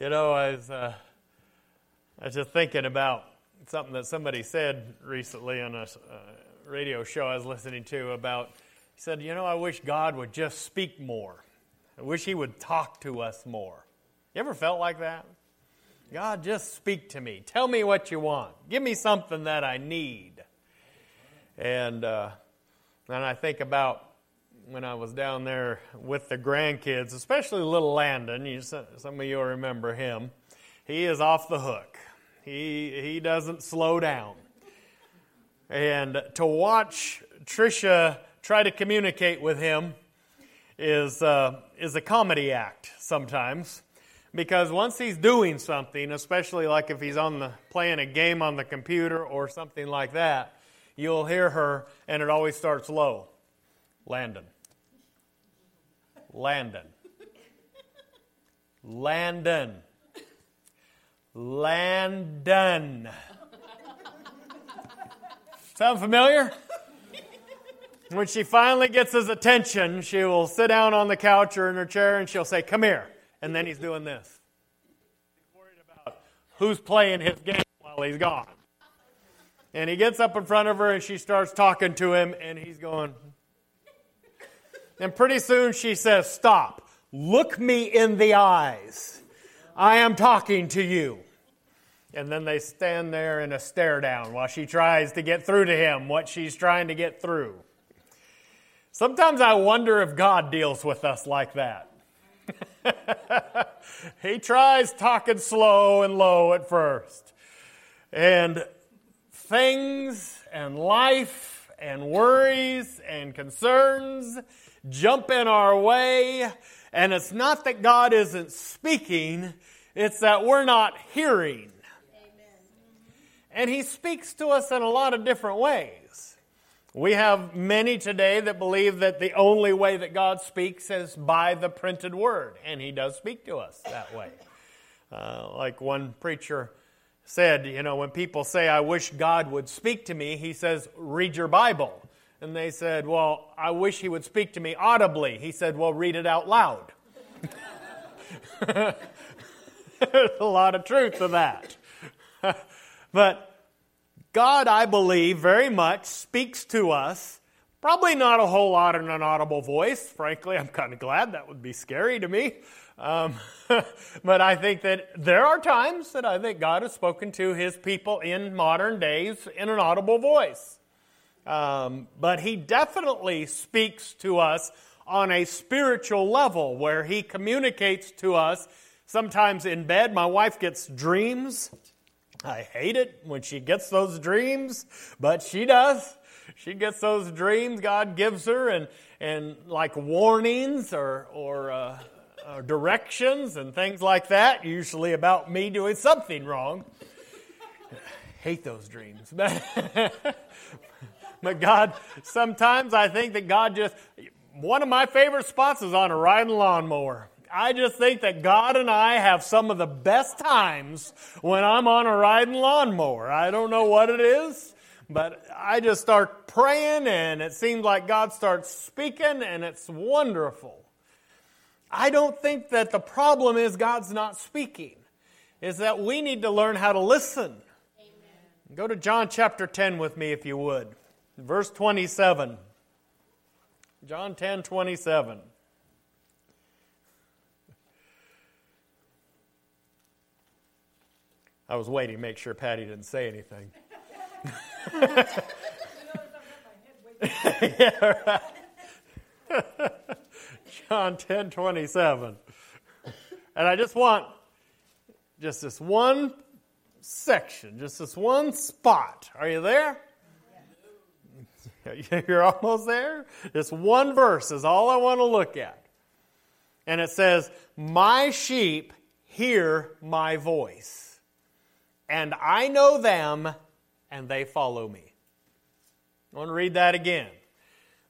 You know, I was, uh, I was just thinking about something that somebody said recently on a uh, radio show I was listening to about, he said, You know, I wish God would just speak more. I wish He would talk to us more. You ever felt like that? God, just speak to me. Tell me what you want. Give me something that I need. And uh, then I think about when I was down there with the grandkids, especially little Landon. You, some of you will remember him. He is off the hook. He he doesn't slow down. And to watch Trisha try to communicate with him is uh, is a comedy act sometimes, because once he's doing something, especially like if he's on the playing a game on the computer or something like that, you'll hear her, and it always starts low. Landon. Landon. Landon. Landon. Sound familiar? When she finally gets his attention, she will sit down on the couch or in her chair and she'll say, Come here. And then he's doing this. He's worried about who's playing his game while he's gone. And he gets up in front of her and she starts talking to him, and he's going, and pretty soon she says, Stop. Look me in the eyes. I am talking to you. And then they stand there in a stare down while she tries to get through to him what she's trying to get through. Sometimes I wonder if God deals with us like that. he tries talking slow and low at first. And things and life and worries and concerns jump in our way. And it's not that God isn't speaking, it's that we're not hearing. Amen. And He speaks to us in a lot of different ways. We have many today that believe that the only way that God speaks is by the printed word, and He does speak to us that way. Uh, like one preacher said, you know, when people say, I wish God would speak to me, he says, read your Bible. And they said, Well, I wish he would speak to me audibly. He said, Well, read it out loud. There's a lot of truth to that. but God, I believe, very much speaks to us. Probably not a whole lot in an audible voice. Frankly, I'm kind of glad. That would be scary to me. Um, but I think that there are times that I think God has spoken to his people in modern days in an audible voice. Um, but he definitely speaks to us on a spiritual level where he communicates to us sometimes in bed. My wife gets dreams. I hate it when she gets those dreams, but she does. She gets those dreams God gives her and, and like warnings or, or, uh, or directions and things like that, usually about me doing something wrong. hate those dreams. But God, sometimes I think that God just, one of my favorite spots is on a riding lawnmower. I just think that God and I have some of the best times when I'm on a riding lawnmower. I don't know what it is, but I just start praying and it seems like God starts speaking and it's wonderful. I don't think that the problem is God's not speaking. Is that we need to learn how to listen. Amen. Go to John chapter 10 with me if you would. Verse 27. John 10 27. I was waiting to make sure Patty didn't say anything. yeah. John 10 27. And I just want just this one section, just this one spot. Are you there? You're almost there? This one verse is all I want to look at. And it says, My sheep hear my voice, and I know them, and they follow me. I want to read that again.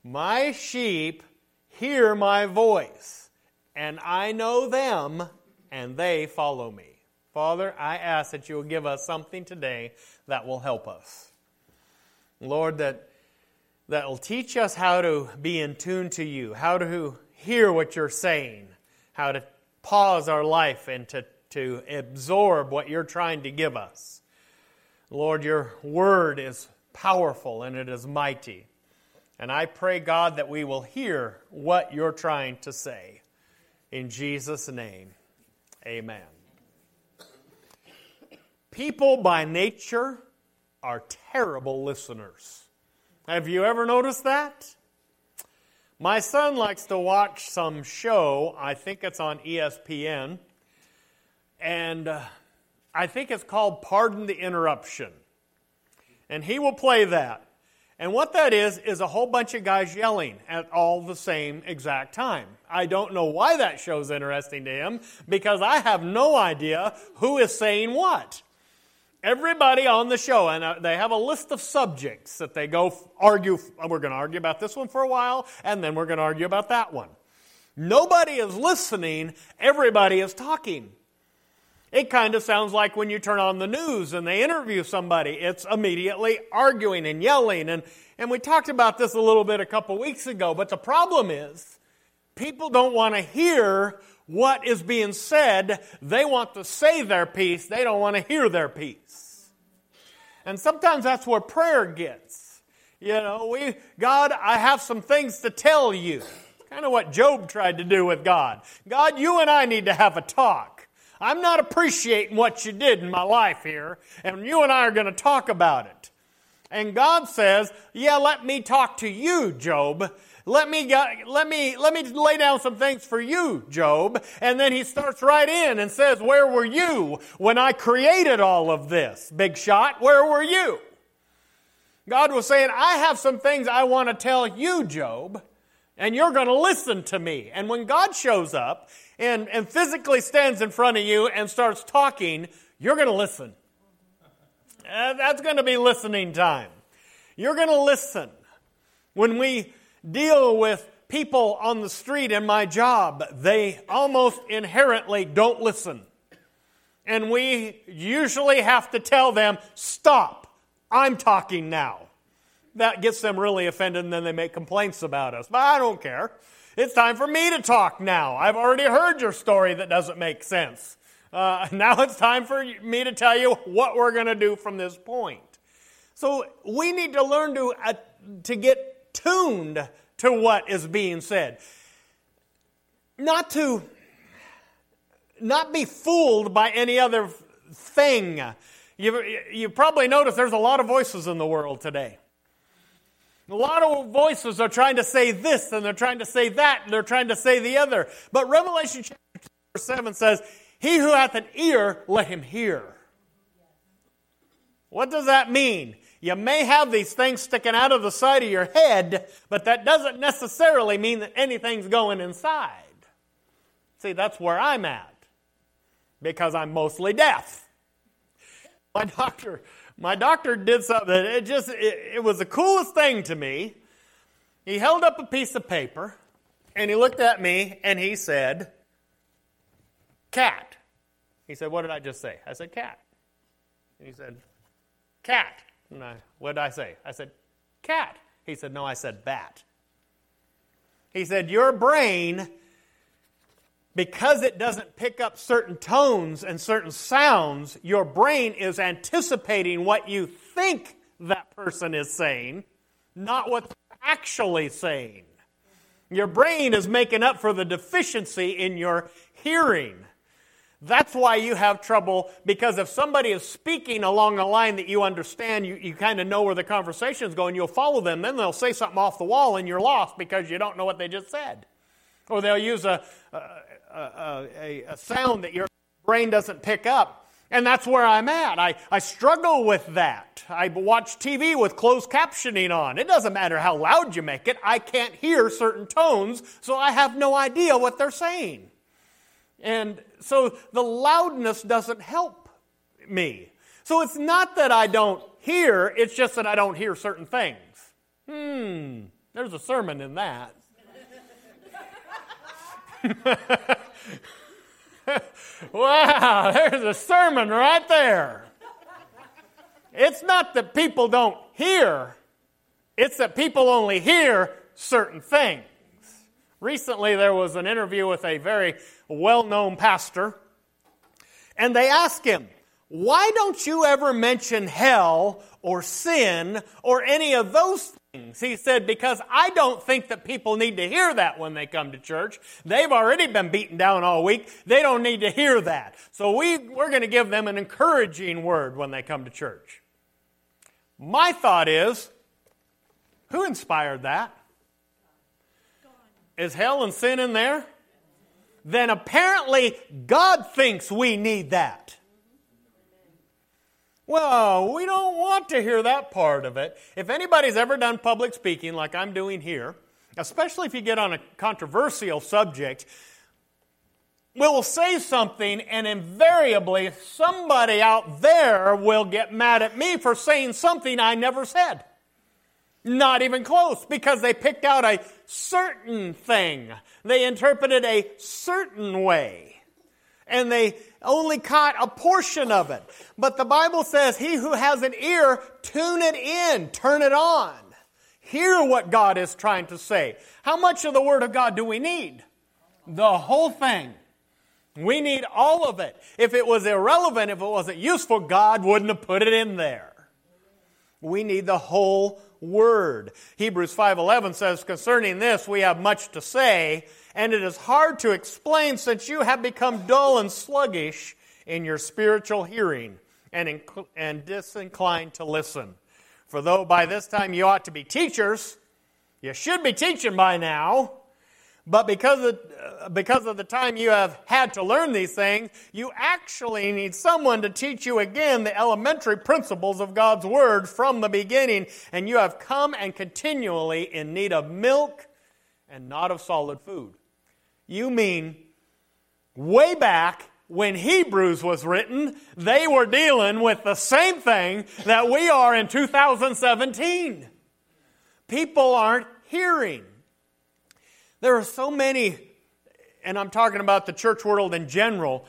My sheep hear my voice, and I know them, and they follow me. Father, I ask that you will give us something today that will help us. Lord, that that will teach us how to be in tune to you, how to hear what you're saying, how to pause our life and to to absorb what you're trying to give us. Lord, your word is powerful and it is mighty. And I pray, God, that we will hear what you're trying to say. In Jesus' name, amen. People by nature are terrible listeners. Have you ever noticed that? My son likes to watch some show, I think it's on ESPN, and uh, I think it's called Pardon the Interruption. And he will play that. And what that is, is a whole bunch of guys yelling at all the same exact time. I don't know why that show's interesting to him because I have no idea who is saying what. Everybody on the show, and uh, they have a list of subjects that they go argue. We're going to argue about this one for a while, and then we're going to argue about that one. Nobody is listening, everybody is talking. It kind of sounds like when you turn on the news and they interview somebody, it's immediately arguing and yelling. And, and we talked about this a little bit a couple weeks ago, but the problem is people don't want to hear what is being said. They want to say their piece, they don't want to hear their piece. And sometimes that's where prayer gets. You know, we, God, I have some things to tell you. Kind of what Job tried to do with God. God, you and I need to have a talk. I'm not appreciating what you did in my life here, and you and I are going to talk about it. And God says, Yeah, let me talk to you, Job. Let me, let me, let me lay down some things for you, Job. And then he starts right in and says, Where were you when I created all of this? Big shot, where were you? God was saying, I have some things I want to tell you, Job, and you're going to listen to me. And when God shows up, and, and physically stands in front of you and starts talking, you're going to listen. Uh, that's going to be listening time. You're going to listen. When we deal with people on the street in my job, they almost inherently don't listen. And we usually have to tell them, stop, I'm talking now. That gets them really offended and then they make complaints about us. But I don't care. It's time for me to talk now. I've already heard your story that doesn't make sense. Uh, now it's time for me to tell you what we're going to do from this point. So we need to learn to, uh, to get tuned to what is being said. Not to not be fooled by any other thing. You, you probably noticed there's a lot of voices in the world today. A lot of voices are trying to say this and they're trying to say that and they're trying to say the other. But Revelation chapter 2, verse 7 says, He who hath an ear, let him hear. What does that mean? You may have these things sticking out of the side of your head, but that doesn't necessarily mean that anything's going inside. See, that's where I'm at because I'm mostly deaf. My doctor my doctor did something. It just, it, it was the coolest thing to me. He held up a piece of paper and he looked at me and he said, Cat. He said, What did I just say? I said, Cat. And he said, Cat. And I, what did I say? I said, Cat. He said, No, I said bat. He said, Your brain because it doesn't pick up certain tones and certain sounds, your brain is anticipating what you think that person is saying, not what they're actually saying. Your brain is making up for the deficiency in your hearing. That's why you have trouble because if somebody is speaking along a line that you understand, you, you kind of know where the conversation is going, you'll follow them, then they'll say something off the wall and you're lost because you don't know what they just said. Or they'll use a, a, a, a sound that your brain doesn't pick up. And that's where I'm at. I, I struggle with that. I watch TV with closed captioning on. It doesn't matter how loud you make it, I can't hear certain tones, so I have no idea what they're saying. And so the loudness doesn't help me. So it's not that I don't hear, it's just that I don't hear certain things. Hmm, there's a sermon in that. wow, there's a sermon right there. It's not that people don't hear, it's that people only hear certain things. Recently, there was an interview with a very well known pastor, And they asked him, Why don't you ever mention hell or sin or any of those things? He said, Because I don't think that people need to hear that when they come to church. They've already been beaten down all week. They don't need to hear that. So we, we're going to give them an encouraging word when they come to church. My thought is, who inspired that? Is hell and sin in there? Then apparently God thinks we need that. Well, we don't want to hear that part of it. If anybody's ever done public speaking like I'm doing here, especially if you get on a controversial subject, we'll say something and invariably somebody out there will get mad at me for saying something I never said. Not even close, because they picked out a certain thing. They interpreted a certain way. And they only caught a portion of it. But the Bible says, He who has an ear, tune it in, turn it on. Hear what God is trying to say. How much of the Word of God do we need? The whole thing. We need all of it. If it was irrelevant, if it wasn't useful, God wouldn't have put it in there. We need the whole word. Hebrews 5:11 says concerning this we have much to say and it is hard to explain since you have become dull and sluggish in your spiritual hearing and, inc- and disinclined to listen. For though by this time you ought to be teachers, you should be teaching by now, but because of, because of the time you have had to learn these things, you actually need someone to teach you again the elementary principles of God's Word from the beginning. And you have come and continually in need of milk and not of solid food. You mean way back when Hebrews was written, they were dealing with the same thing that we are in 2017. People aren't hearing. There are so many, and I'm talking about the church world in general,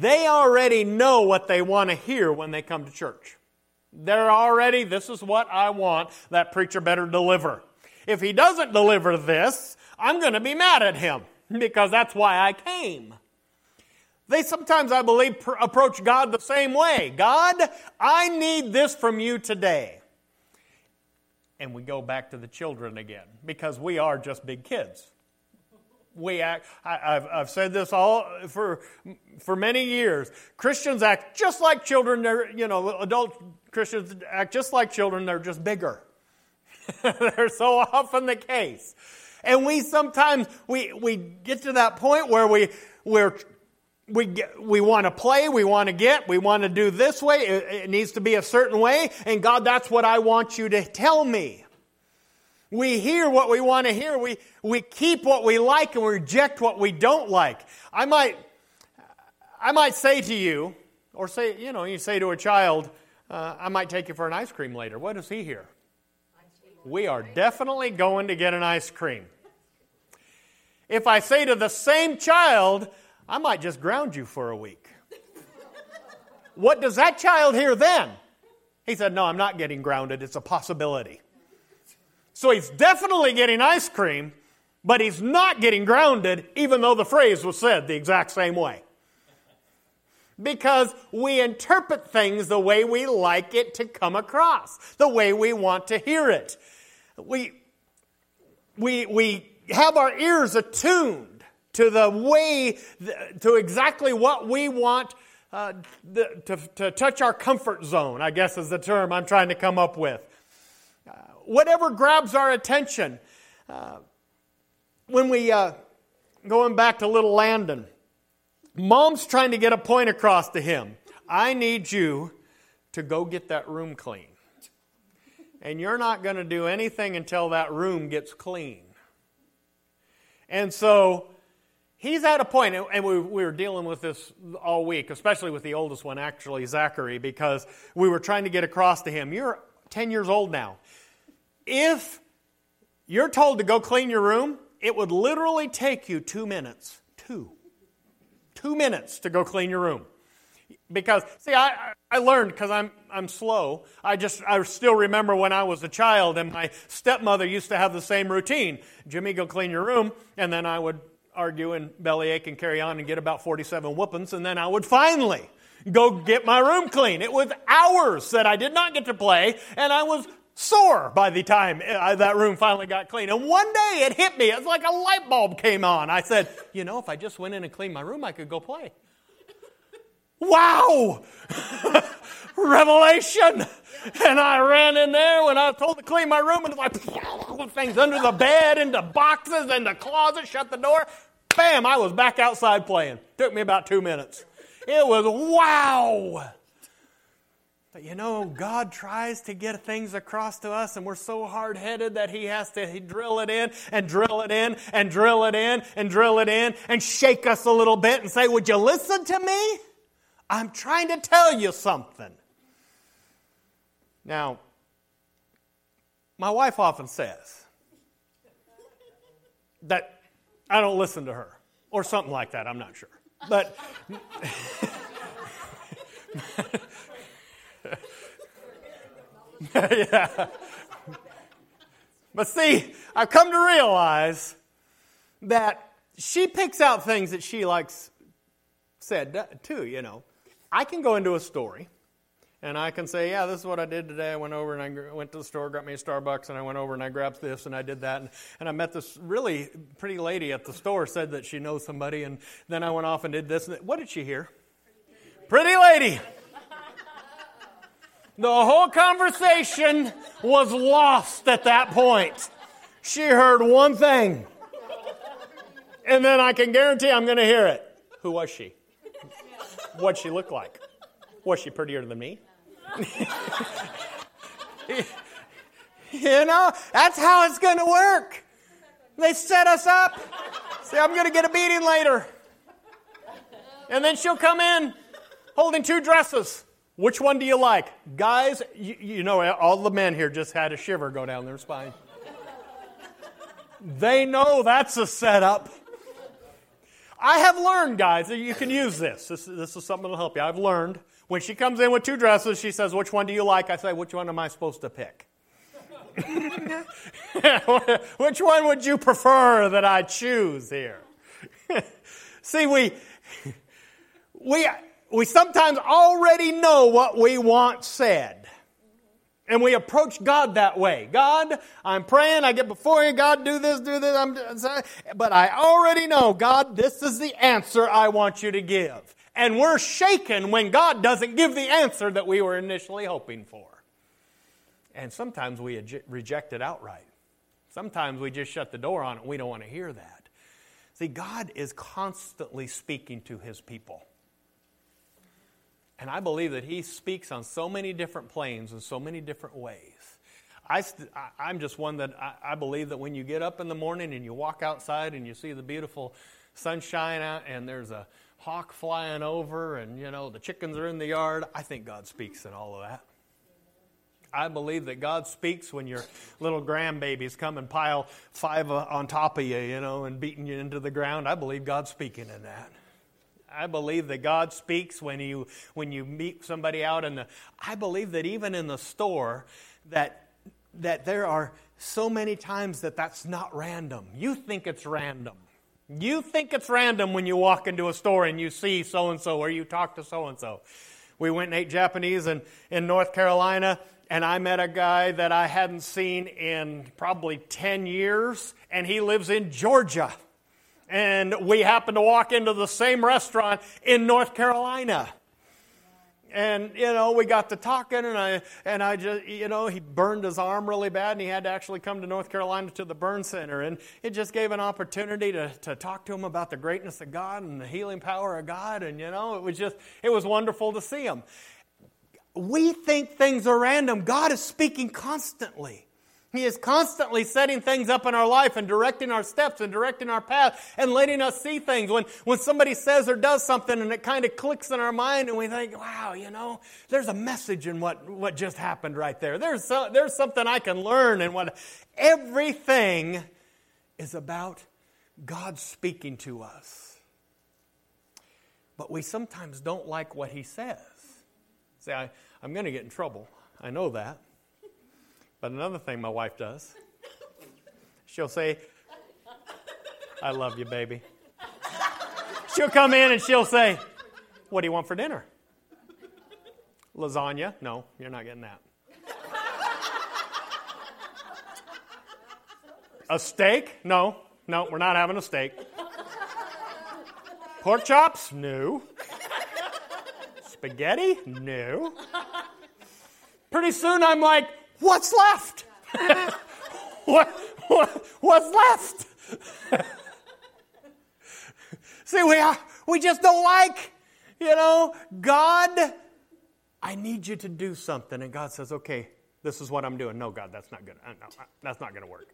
they already know what they want to hear when they come to church. They're already, this is what I want, that preacher better deliver. If he doesn't deliver this, I'm going to be mad at him because that's why I came. They sometimes, I believe, pr- approach God the same way God, I need this from you today. And we go back to the children again because we are just big kids we act I, have I've said this all for for many years. Christians act just like children they're you know adult christians act just like children they're just bigger. They're so often the case. And we sometimes we we get to that point where we we're we, get, we want to play, we want to get, we want to do this way, it, it needs to be a certain way, and God, that's what I want you to tell me. We hear what we want to hear. We, we keep what we like and we reject what we don't like. I might, I might say to you, or say, you know, you say to a child, uh, I might take you for an ice cream later. What does he hear? We are definitely going to get an ice cream. If I say to the same child, I might just ground you for a week. what does that child hear then? He said, No, I'm not getting grounded. It's a possibility. So he's definitely getting ice cream, but he's not getting grounded, even though the phrase was said the exact same way. Because we interpret things the way we like it to come across, the way we want to hear it. We, we, we have our ears attuned to the way, to exactly what we want uh, to, to touch our comfort zone, I guess is the term I'm trying to come up with whatever grabs our attention. Uh, when we, uh, going back to little Landon, mom's trying to get a point across to him. I need you to go get that room clean. And you're not going to do anything until that room gets clean. And so he's at a point, and we, we were dealing with this all week, especially with the oldest one, actually, Zachary, because we were trying to get across to him. You're 10 years old now. If you're told to go clean your room, it would literally take you two minutes. Two. Two minutes to go clean your room. Because, see, I, I learned because I'm, I'm slow. I just, I still remember when I was a child and my stepmother used to have the same routine. Jimmy, go clean your room. And then I would argue and bellyache and carry on and get about 47 whoopings. And then I would finally go get my room clean. It was hours that I did not get to play, and I was sore by the time uh, that room finally got clean. And one day it hit me. It's like a light bulb came on. I said, You know, if I just went in and cleaned my room, I could go play. Wow! Revelation! And I ran in there when I was told to clean my room and like things under the bed, into boxes, in the closet, shut the door. Bam, I was back outside playing. Took me about two minutes. It was wow. But you know, God tries to get things across to us, and we're so hard headed that He has to drill it in and drill it in and drill it in and drill it in and shake us a little bit and say, Would you listen to me? I'm trying to tell you something. Now, my wife often says that I don't listen to her, or something like that, I'm not sure. But. yeah. But see, I've come to realize that she picks out things that she likes said uh, too, you know. I can go into a story and I can say, yeah, this is what I did today. I went over and I went to the store, got me a Starbucks, and I went over and I grabbed this and I did that. And, and I met this really pretty lady at the store, said that she knows somebody, and then I went off and did this. And What did she hear? Pretty lady. The whole conversation was lost at that point. She heard one thing. And then I can guarantee I'm going to hear it. Who was she? What'd she look like? Was she prettier than me? you know, that's how it's going to work. They set us up. Say, I'm going to get a beating later. And then she'll come in holding two dresses. Which one do you like? Guys, you, you, know, all the men here just had a shiver go down their spine. they know that's a setup. I have learned, guys, that you can use this. this. This is something that'll help you. I've learned. When she comes in with two dresses, she says, Which one do you like? I say, Which one am I supposed to pick? Which one would you prefer that I choose here? See, we, we, we sometimes already know what we want said. And we approach God that way. God, I'm praying, I get before you, God, do this, do this. I'm, but I already know, God, this is the answer I want you to give. And we're shaken when God doesn't give the answer that we were initially hoping for. And sometimes we reject it outright. Sometimes we just shut the door on it. We don't want to hear that. See, God is constantly speaking to his people. And I believe that he speaks on so many different planes in so many different ways. I, am just one that I, I, believe that when you get up in the morning and you walk outside and you see the beautiful sunshine out and there's a hawk flying over and you know the chickens are in the yard, I think God speaks in all of that. I believe that God speaks when your little grandbabies come and pile five uh, on top of you, you know, and beating you into the ground. I believe God's speaking in that. I believe that God speaks when you when you meet somebody out in the I believe that even in the store that that there are so many times that that's not random. You think it's random. You think it's random when you walk into a store and you see so and so or you talk to so and so. We went and ate Japanese in, in North Carolina, and I met a guy that I hadn't seen in probably 10 years, and he lives in Georgia and we happened to walk into the same restaurant in North Carolina. And you know, we got to talking, and I and I just you know he burned his arm really bad, and he had to actually come to North Carolina to the burn center, and it just gave an opportunity to to talk to him about the greatness of God and the healing power of God, and you know, it was just it was wonderful to see him. We think things are random. God is speaking constantly. He is constantly setting things up in our life and directing our steps and directing our path and letting us see things. When, when somebody says or does something and it kind of clicks in our mind and we think, wow, you know, there's a message in what, what just happened right there. There's, so, there's something I can learn and what everything is about God speaking to us. But we sometimes don't like what he says. Say, I, I'm going to get in trouble. I know that. But another thing my wife does, she'll say, I love you, baby. She'll come in and she'll say, What do you want for dinner? Lasagna? No, you're not getting that. a steak? No, no, we're not having a steak. Pork chops? No. Spaghetti? No. Pretty soon I'm like, what's left? what, what, what's left? See, we, are, we just don't like, you know, God, I need you to do something. And God says, okay, this is what I'm doing. No, God, that's not good. Uh, no, uh, that's not going to work.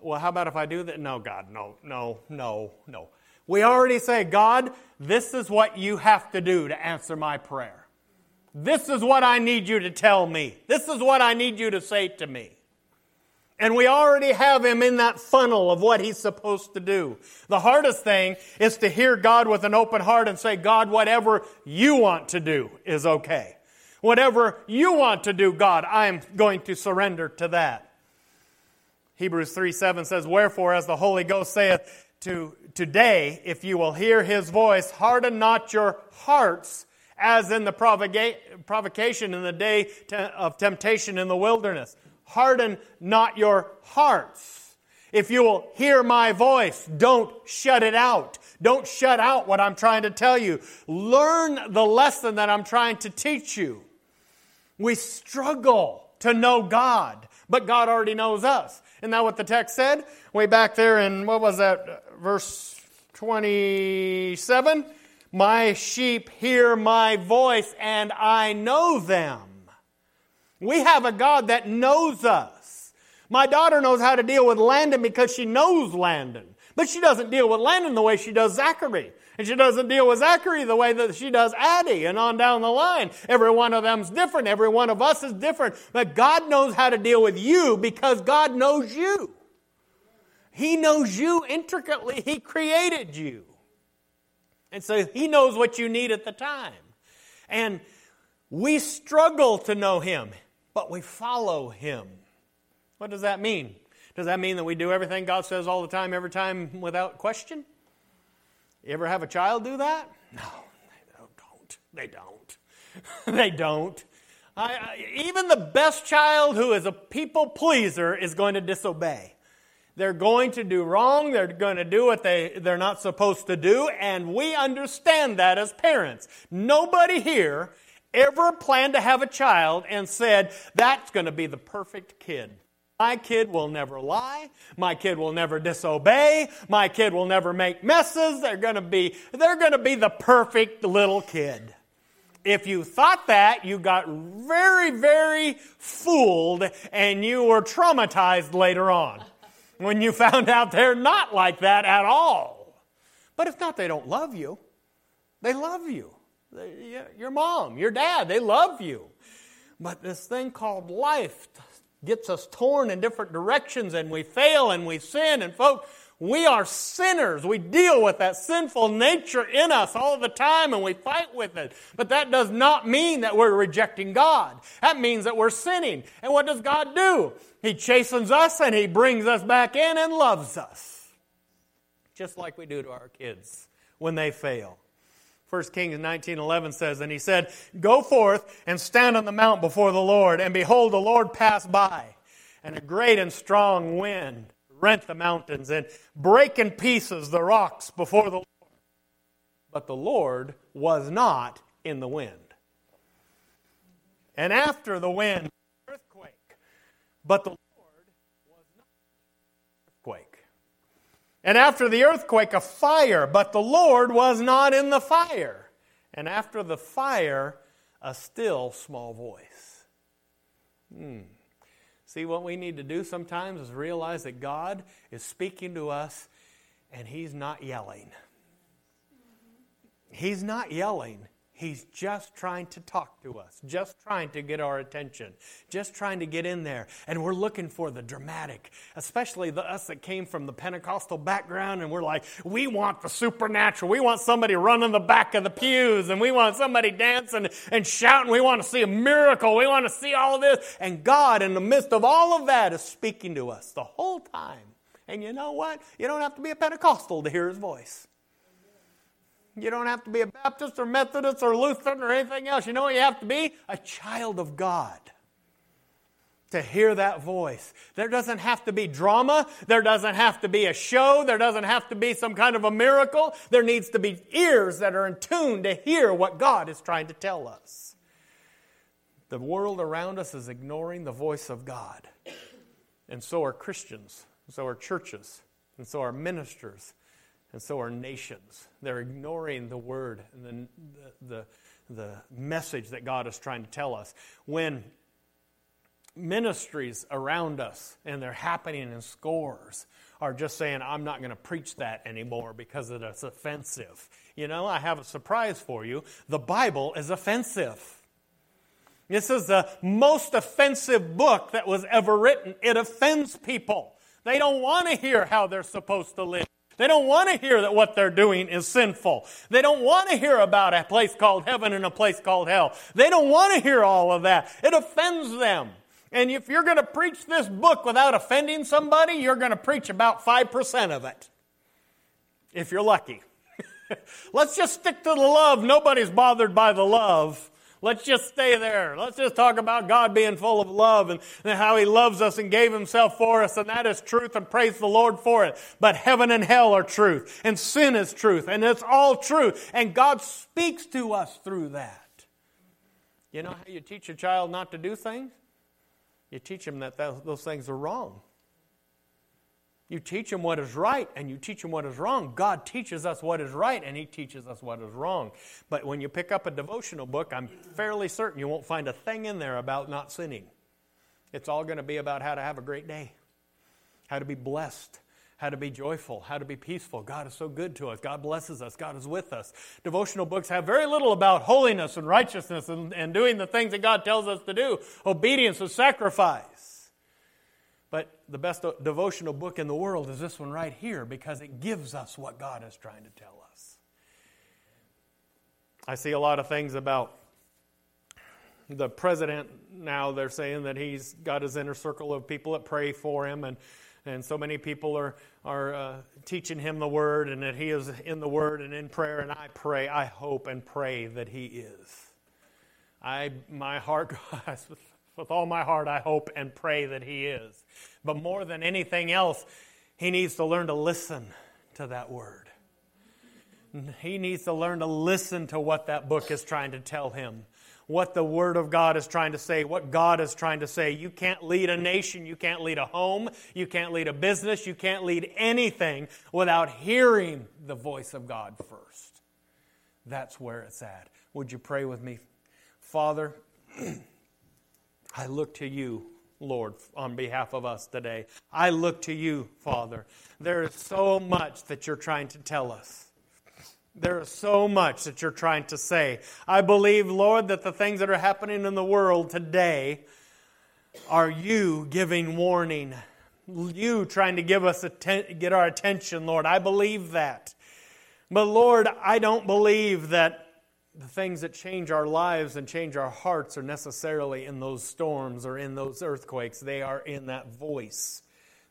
Well, how about if I do that? No, God, no, no, no, no. We already say, God, this is what you have to do to answer my prayer. This is what I need you to tell me. This is what I need you to say to me. And we already have him in that funnel of what he's supposed to do. The hardest thing is to hear God with an open heart and say, God, whatever you want to do is okay. Whatever you want to do, God, I am going to surrender to that. Hebrews 3 7 says, Wherefore, as the Holy Ghost saith, to today, if you will hear his voice, harden not your hearts as in the provocation in the day of temptation in the wilderness. Harden not your hearts. If you will hear my voice, don't shut it out. Don't shut out what I'm trying to tell you. Learn the lesson that I'm trying to teach you. We struggle to know God, but God already knows us. Isn't that what the text said? Way back there in, what was that, verse 27? My sheep hear my voice and I know them. We have a God that knows us. My daughter knows how to deal with Landon because she knows Landon. But she doesn't deal with Landon the way she does Zachary. And she doesn't deal with Zachary the way that she does Addie and on down the line. Every one of them's different. Every one of us is different. But God knows how to deal with you because God knows you. He knows you intricately. He created you. And so He knows what you need at the time. And we struggle to know Him, but we follow Him. What does that mean? Does that mean that we do everything God says all the time, every time without question? You ever have a child do that? No, they don't. They don't. they don't. I, I, even the best child who is a people pleaser is going to disobey. They're going to do wrong. They're going to do what they, they're not supposed to do. And we understand that as parents. Nobody here ever planned to have a child and said, that's going to be the perfect kid. My kid will never lie. My kid will never disobey. My kid will never make messes. They're going to be, they're going to be the perfect little kid. If you thought that, you got very, very fooled and you were traumatized later on when you found out they're not like that at all. But if not, they don't love you. They love you. Your mom, your dad, they love you. But this thing called life gets us torn in different directions and we fail and we sin. And folks, we are sinners. We deal with that sinful nature in us all the time and we fight with it. But that does not mean that we're rejecting God. That means that we're sinning. And what does God do? He chastens us and He brings us back in and loves us. Just like we do to our kids when they fail. 1 Kings 19:11 says, And he said, Go forth and stand on the mount before the Lord, and behold, the Lord passed by, and a great and strong wind rent the mountains and break in pieces the rocks before the Lord. But the Lord was not in the wind. And after the wind. But the Lord was not earthquake. And after the earthquake, a fire, but the Lord was not in the fire. And after the fire, a still small voice. Hmm. See, what we need to do sometimes is realize that God is speaking to us and He's not yelling. He's not yelling. He's just trying to talk to us, just trying to get our attention, just trying to get in there. And we're looking for the dramatic, especially the, us that came from the Pentecostal background, and we're like, we want the supernatural. We want somebody running the back of the pews, and we want somebody dancing and shouting. We want to see a miracle. We want to see all of this. And God, in the midst of all of that, is speaking to us the whole time. And you know what? You don't have to be a Pentecostal to hear his voice. You don't have to be a Baptist or Methodist or Lutheran or anything else. You know what you have to be? A child of God to hear that voice. There doesn't have to be drama. There doesn't have to be a show. There doesn't have to be some kind of a miracle. There needs to be ears that are in tune to hear what God is trying to tell us. The world around us is ignoring the voice of God. And so are Christians, and so are churches, and so are ministers, and so are nations. They're ignoring the word and the, the, the, message that God is trying to tell us. When ministries around us, and they're happening in scores, are just saying, I'm not going to preach that anymore because it's offensive. You know, I have a surprise for you. The Bible is offensive. This is the most offensive book that was ever written. It offends people. They don't want to hear how they're supposed to live. They don't want to hear that what they're doing is sinful. They don't want to hear about a place called heaven and a place called hell. They don't want to hear all of that. It offends them. And if you're going to preach this book without offending somebody, you're going to preach about 5% of it. If you're lucky. Let's just stick to the love. Nobody's bothered by the love. Let's just stay there. Let's just talk about God being full of love and, and how He loves us and gave Himself for us, and that is truth, and praise the Lord for it. But heaven and hell are truth, and sin is truth, and it's all truth, and God speaks to us through that. You know how you teach a child not to do things? You teach them that those things are wrong. You teach them what is right and you teach them what is wrong. God teaches us what is right and He teaches us what is wrong. But when you pick up a devotional book, I'm fairly certain you won't find a thing in there about not sinning. It's all going to be about how to have a great day, how to be blessed, how to be joyful, how to be peaceful. God is so good to us. God blesses us. God is with us. Devotional books have very little about holiness and righteousness and, and doing the things that God tells us to do, obedience and sacrifice. But the best devotional book in the world is this one right here because it gives us what God is trying to tell us. I see a lot of things about the president now. They're saying that he's got his inner circle of people that pray for him and and so many people are, are uh, teaching him the word and that he is in the word and in prayer. And I pray, I hope and pray that he is. I, my heart, with all my heart, I hope and pray that he is. But more than anything else, he needs to learn to listen to that word. He needs to learn to listen to what that book is trying to tell him what the Word of God is trying to say, what God is trying to say. You can't lead a nation, you can't lead a home, you can't lead a business, you can't lead anything without hearing the voice of God first. That's where it's at. Would you pray with me? Father, I look to you. Lord, on behalf of us today. I look to you, Father. There is so much that you're trying to tell us. There is so much that you're trying to say. I believe, Lord, that the things that are happening in the world today are you giving warning, you trying to give us atten- get our attention, Lord. I believe that. But Lord, I don't believe that the things that change our lives and change our hearts are necessarily in those storms or in those earthquakes. They are in that voice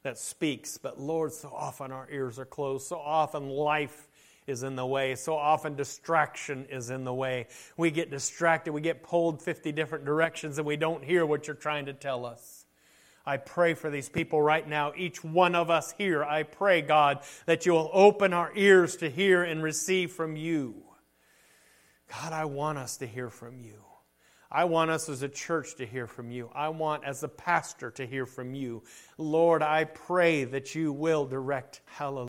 that speaks. But Lord, so often our ears are closed. So often life is in the way. So often distraction is in the way. We get distracted, we get pulled 50 different directions, and we don't hear what you're trying to tell us. I pray for these people right now, each one of us here. I pray, God, that you will open our ears to hear and receive from you. God, I want us to hear from you. I want us as a church to hear from you. I want as a pastor to hear from you. Lord, I pray that you will direct hallelujah.